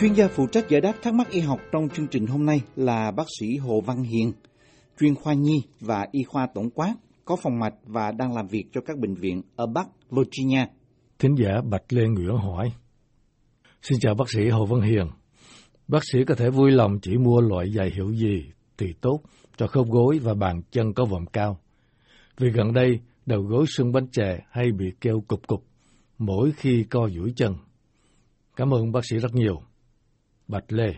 Chuyên gia phụ trách giải đáp thắc mắc y học trong chương trình hôm nay là bác sĩ Hồ Văn Hiền, chuyên khoa nhi và y khoa tổng quát, có phòng mạch và đang làm việc cho các bệnh viện ở Bắc Virginia. Thính giả Bạch Lê Nguyễn hỏi. Xin chào bác sĩ Hồ Văn Hiền. Bác sĩ có thể vui lòng chỉ mua loại giày hiệu gì thì tốt cho khớp gối và bàn chân có vòng cao. Vì gần đây, đầu gối xương bánh chè hay bị kêu cục cục mỗi khi co duỗi chân. Cảm ơn bác sĩ rất nhiều. Bạch Lê.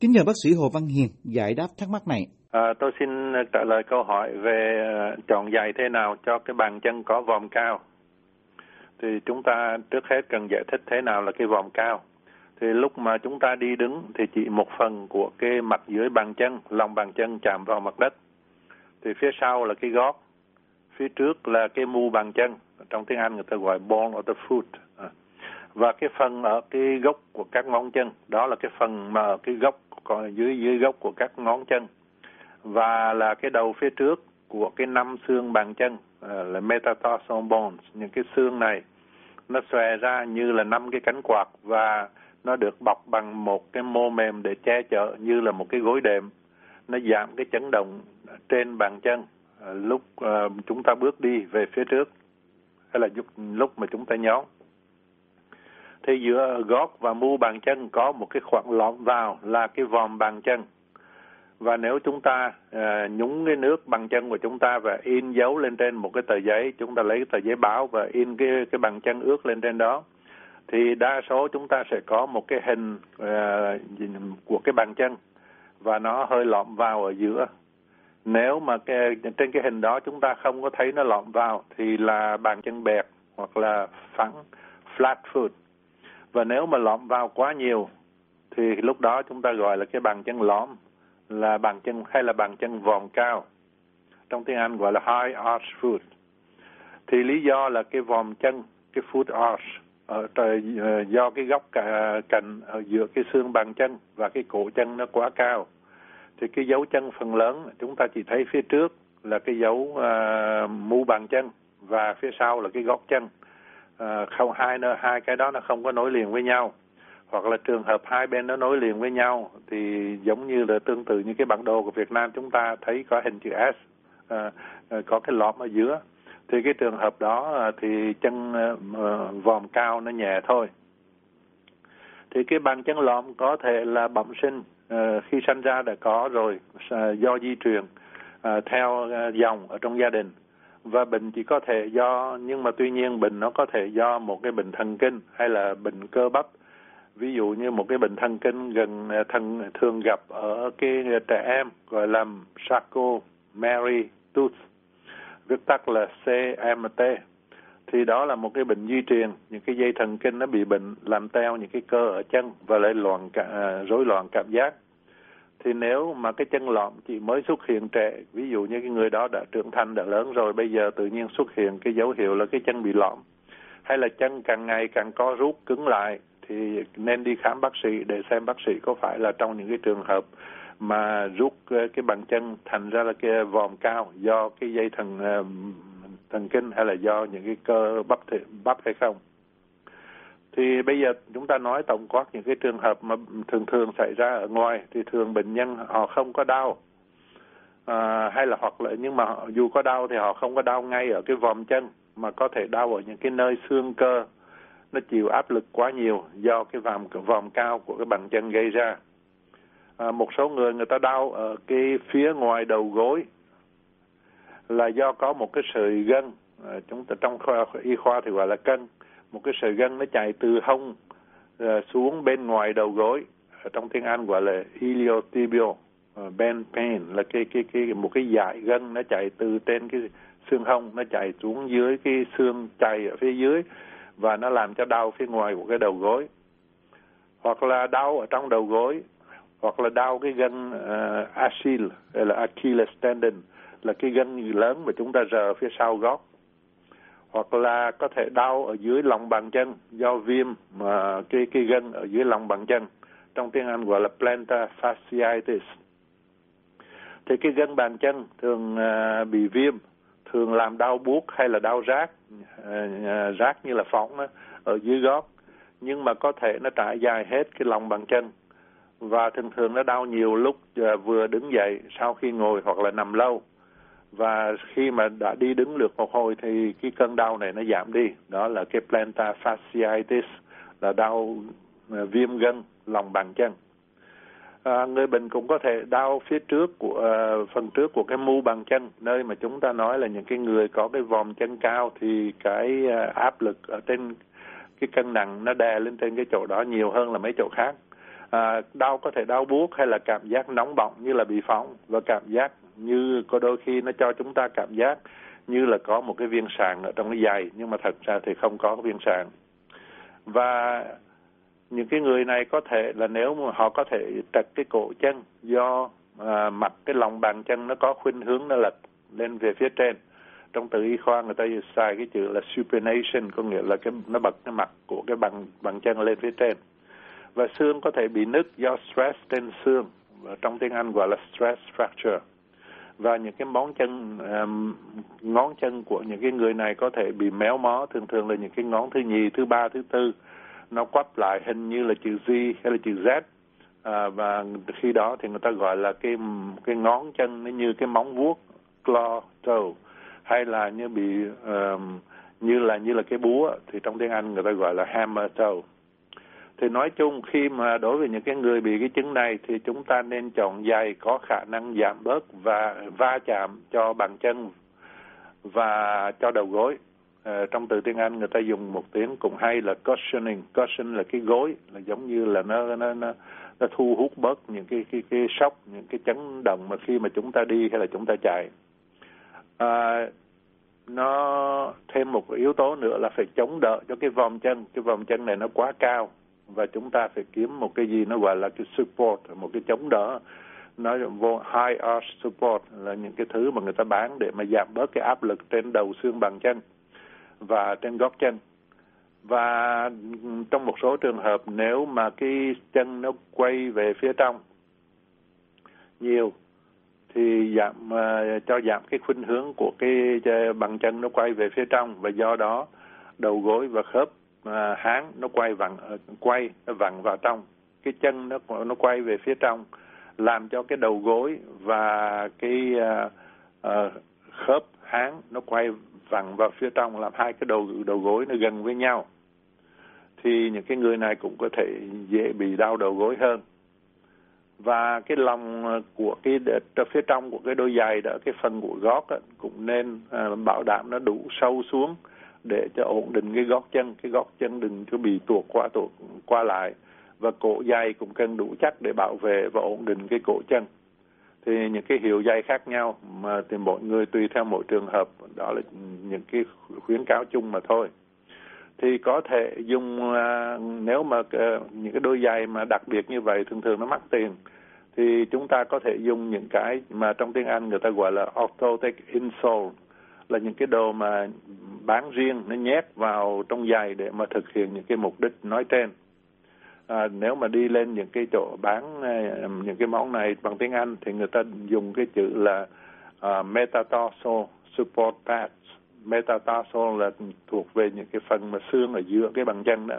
Kính nhờ bác sĩ Hồ Văn Hiền giải đáp thắc mắc này. À, tôi xin trả lời câu hỏi về uh, chọn giày thế nào cho cái bàn chân có vòm cao. Thì chúng ta trước hết cần giải thích thế nào là cái vòm cao. Thì lúc mà chúng ta đi đứng thì chỉ một phần của cái mặt dưới bàn chân, lòng bàn chân chạm vào mặt đất. Thì phía sau là cái gót, phía trước là cái mu bàn chân. Trong tiếng Anh người ta gọi ball of the foot. Và cái phần ở cái gốc của các ngón chân đó là cái phần mà ở cái gốc còn dưới dưới gốc của các ngón chân. Và là cái đầu phía trước của cái năm xương bàn chân à, là metatarsal bones. Những cái xương này nó xòe ra như là năm cái cánh quạt và nó được bọc bằng một cái mô mềm để che chở như là một cái gối đệm. Nó giảm cái chấn động trên bàn chân à, lúc à, chúng ta bước đi về phía trước. Hay là lúc, lúc mà chúng ta nhón thì giữa gót và mu bàn chân có một cái khoảng lõm vào là cái vòm bàn chân. Và nếu chúng ta uh, nhúng cái nước bằng chân của chúng ta và in dấu lên trên một cái tờ giấy chúng ta lấy cái tờ giấy báo và in cái cái bàn chân ướt lên trên đó thì đa số chúng ta sẽ có một cái hình uh, của cái bàn chân và nó hơi lõm vào ở giữa. Nếu mà cái, trên cái hình đó chúng ta không có thấy nó lõm vào thì là bàn chân bẹt hoặc là phẳng flat foot và nếu mà lõm vào quá nhiều thì lúc đó chúng ta gọi là cái bàn chân lõm là bàn chân hay là bàn chân vòm cao. Trong tiếng Anh gọi là high arch foot. Thì lý do là cái vòm chân cái foot arch ở trời ờ, do cái góc cạnh ở giữa cái xương bàn chân và cái cổ chân nó quá cao. Thì cái dấu chân phần lớn chúng ta chỉ thấy phía trước là cái dấu uh, mu bàn chân và phía sau là cái gót chân à, không hai nó hai cái đó nó không có nối liền với nhau. Hoặc là trường hợp hai bên nó nối liền với nhau thì giống như là tương tự như cái bản đồ của Việt Nam chúng ta thấy có hình chữ S à, có cái lõm ở giữa. Thì cái trường hợp đó thì chân uh, vòm cao nó nhẹ thôi. Thì cái bàn chân lõm có thể là bẩm sinh uh, khi sinh ra đã có rồi uh, do di truyền theo dòng ở trong gia đình và bệnh chỉ có thể do nhưng mà tuy nhiên bệnh nó có thể do một cái bệnh thần kinh hay là bệnh cơ bắp. Ví dụ như một cái bệnh thần kinh gần à, thần thường gặp ở cái trẻ em gọi là Charcot Marie Tooth viết tắt là CMT thì đó là một cái bệnh di truyền những cái dây thần kinh nó bị bệnh làm teo những cái cơ ở chân và lại loạn cả, à, rối loạn cảm giác thì nếu mà cái chân lõm chỉ mới xuất hiện trẻ ví dụ như cái người đó đã trưởng thành đã lớn rồi bây giờ tự nhiên xuất hiện cái dấu hiệu là cái chân bị lõm hay là chân càng ngày càng co rút cứng lại thì nên đi khám bác sĩ để xem bác sĩ có phải là trong những cái trường hợp mà rút ờ, cái bàn chân thành ra là cái vòm cao do cái dây thần ờ, thần kinh hay là do những cái cơ bắp thể, bắp hay không thì bây giờ chúng ta nói tổng quát những cái trường hợp mà thường thường xảy ra ở ngoài thì thường bệnh nhân họ không có đau. À, hay là hoặc là nhưng mà họ, dù có đau thì họ không có đau ngay ở cái vòng chân mà có thể đau ở những cái nơi xương cơ. Nó chịu áp lực quá nhiều do cái vòng vòng cao của cái bàn chân gây ra. À, một số người người ta đau ở cái phía ngoài đầu gối là do có một cái sợi gân à, chúng ta trong khoa y khoa thì gọi là cân một cái sợi gân nó chạy từ hông uh, xuống bên ngoài đầu gối ở trong tiếng Anh gọi là iliotibial ờ, uh, band pain là cái cái cái một cái dải gân nó chạy từ trên cái xương hông nó chạy xuống dưới cái xương chày ở phía dưới và nó làm cho đau phía ngoài của cái đầu gối. Hoặc là đau ở trong đầu gối hoặc là đau cái gân uh, ờ, Achilles hay là Achilles tendon là cái gân lớn mà chúng ta rờ phía sau gót hoặc là có thể đau ở dưới lòng bàn chân do viêm mà cái cái gân ở dưới lòng bàn chân. Trong tiếng Anh gọi là plantar fasciitis. Thì cái gân bàn chân thường uh, bị viêm thường làm đau buốt hay là đau rát uh, rát như là phỏng đó, ở dưới gót. Nhưng mà có thể nó trải dài hết cái lòng bàn chân. Và thường thường nó đau nhiều lúc uh, vừa đứng dậy sau khi ngồi hoặc là nằm lâu và khi mà đã đi đứng được một hồi thì cái cơn đau này nó giảm đi. Đó là cái plantar fasciitis là đau à, viêm gân lòng bàn chân. À, người bệnh cũng có thể đau phía trước của uh, phần trước của cái mu bàn chân nơi mà chúng ta nói là những cái người có cái vòm chân cao thì cái uh, áp lực ở trên cái cân nặng nó đè lên trên cái chỗ đó nhiều hơn là mấy chỗ khác. À, đau có thể đau buốt hay là cảm giác nóng bỏng như là bị phóng và cảm giác như có đôi khi nó cho chúng ta cảm giác như là có một cái viên sàng ở trong cái giày nhưng mà thật ra thì không có viên sàng. Và những cái người này có thể là nếu mà họ có thể trật cái cổ chân do à, mặt cái lòng bàn chân nó có khuynh hướng nó lệch lên về phía trên. Trong từ y khoa người ta xài cái chữ là supination có nghĩa là cái nó bật cái mặt của cái bàn bàn chân lên phía trên. Và xương có thể bị nứt do stress trên xương. Và trong tiếng Anh gọi là stress fracture và những cái móng chân um, ngón chân của những cái người này có thể bị méo mó. Thường thường là những cái ngón thứ nhì thứ ba thứ tư. Nó quắp lại hình như là chữ Z hay là chữ Z. À, và khi đó thì người ta gọi là cái cái ngón chân nó như cái móng vuốt claw toe. Hay là như bị um, như là như là cái búa. Thì trong tiếng Anh người ta gọi là hammer toe thì nói chung khi mà đối với những cái người bị cái chứng này thì chúng ta nên chọn giày có khả năng giảm bớt và va chạm cho bàn chân và cho đầu gối. Uh, trong từ tiếng Anh người ta dùng một tiếng cũng hay là cushioning. Cushion là cái gối là giống như là nó nó nó nó thu hút bớt những cái cái cái sốc những cái chấn động mà khi mà chúng ta đi hay là chúng ta chạy. À, nó thêm một yếu tố nữa là phải chống đỡ cho cái vòng chân. Cái vòng chân này nó quá cao và chúng ta phải kiếm một cái gì nó gọi là cái support một cái chống đỡ. Nó vô high arch support là những cái thứ mà người ta bán để mà giảm bớt cái áp lực trên đầu xương bàn chân và trên gót chân. Và trong một số trường hợp nếu mà cái chân nó quay về phía trong nhiều thì giảm uh, cho giảm cái khuynh hướng của cái ờ, bàn chân nó quay về phía trong và do đó đầu gối và khớp uh, háng nó quay vặn ờ, quay nó vặn vào trong. Cái chân nó nó quay về phía trong làm cho cái đầu gối và cái uh, uh, khớp háng nó quay vặn vào phía trong làm hai cái đầu đầu gối nó gần với nhau. Thì những cái người này cũng có thể dễ bị đau đầu gối hơn. Và cái lòng của cái phía trong của cái đôi giày đó cái phần của gót đó, cũng nên à, bảo đảm nó đủ sâu xuống để cho ổn định cái gót chân, cái gót chân đừng cho bị tuột qua tuột qua lại. Và cổ dây cũng cần đủ chắc để bảo vệ và ổn định cái cổ chân. Thì những cái hiệu dây khác nhau mà thì mọi người tùy theo mỗi trường hợp, đó là những cái khuyến cáo chung mà thôi. Thì có thể dùng à, nếu mà à, những cái đôi giày mà đặc biệt như vậy, thường thường nó mắc tiền, thì chúng ta có thể dùng những cái mà trong tiếng Anh người ta gọi là orthotic insole, là những cái đồ mà bán riêng nó nhét vào trong giày để mà thực hiện những cái mục đích nói trên. À, nếu mà đi lên những cái chỗ bán à, những cái món này bằng tiếng Anh thì người ta dùng cái chữ là uh, metatarsal support pads. Metatarsal là thuộc về những cái phần mà xương ở giữa cái bàn chân đó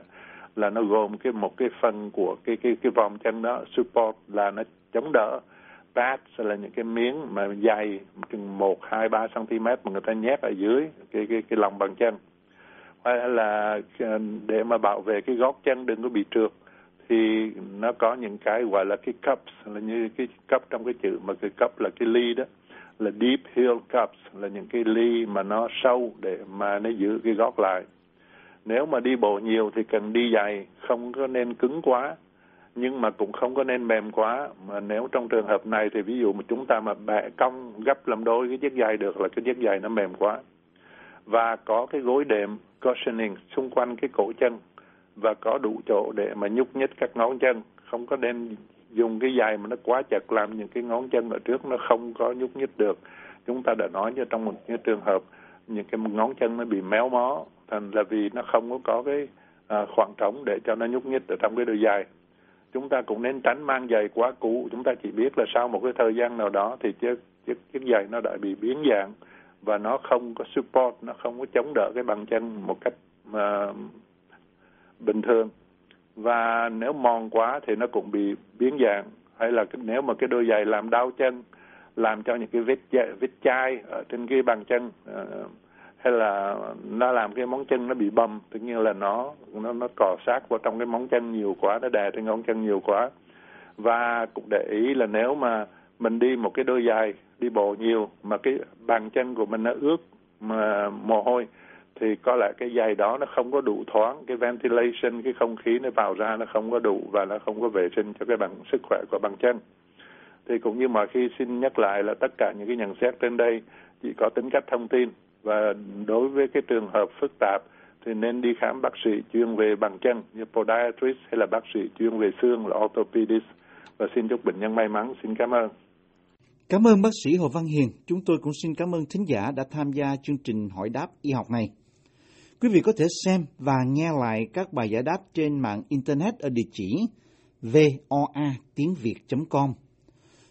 là nó gồm cái một cái phần của cái cái cái vòng chân đó. Support là nó chống đỡ pads là những cái miếng mà dày, chừng một, hai, ba cm mà người ta nhét ở dưới cái cái cái lòng bàn chân. Hay là ờ, để mà bảo vệ cái gót chân đừng có bị trượt, thì nó có những cái gọi là cái cups, là như cái cup trong cái chữ, mà cái cup là cái ly đó, là deep heel cups, là những cái ly mà nó sâu để mà nó giữ cái gót lại. Nếu mà đi bộ nhiều thì cần đi dày, không có nên cứng quá nhưng mà cũng không có nên mềm quá. Mà nếu trong trường hợp này thì ví dụ mà chúng ta mà bẻ cong gấp làm đôi cái chiếc giày được là cái chiếc giày nó mềm quá. Và có cái gối đệm cushioning xung quanh cái cổ chân và có đủ chỗ để mà nhúc nhích các ngón chân. Không có nên dùng cái giày mà nó quá chặt làm những cái ngón chân ở trước nó không có nhúc nhích được. Chúng ta đã nói cho trong một cái trường hợp những cái ngón chân nó bị méo mó thành là vì nó không có có cái à, khoảng trống để cho nó nhúc nhích ở trong cái đôi giày chúng ta cũng nên tránh mang giày quá cũ. Chúng ta chỉ biết là sau một cái thời gian nào đó thì chiếc chiếc chiếc giày nó đã bị biến dạng và nó không có support nó không có chống đỡ cái bàn chân một cách mà bình thường. Và nếu mòn quá thì nó cũng bị biến dạng. Hay là nếu mà cái đôi giày làm đau chân làm cho những cái vết vết chai ở trên cái bàn chân uh, hay là nó làm cái móng chân nó bị bầm, tự nhiên là nó nó nó cọ sát vào trong cái móng chân nhiều quá, nó đè trên ngón chân nhiều quá. Và cũng để ý là nếu mà mình đi một cái đôi giày, đi bộ nhiều mà cái bàn chân của mình nó ướt mà mồ hôi, thì có lẽ cái giày đó nó không có đủ thoáng, cái ventilation, cái không khí nó vào ra nó không có đủ và nó không có vệ sinh cho cái bằng, sức khỏe của bàn chân. Thì cũng như mọi khi xin nhắc lại là tất cả những cái nhận xét trên đây chỉ có tính cách thông tin và đối với cái trường hợp phức tạp, thì nên đi khám bác sĩ chuyên về bàn chân như podiatrist hay là bác sĩ chuyên về xương là orthopedist và xin chúc bệnh nhân may mắn xin cảm ơn Cảm ơn bác sĩ Hồ Văn Hiền. Chúng tôi cũng xin cảm ơn thính giả đã tham gia chương trình hỏi đáp y học này. Quý vị có thể xem và nghe lại các bài giải đáp trên mạng Internet ở địa chỉ voa tiếng việt.com.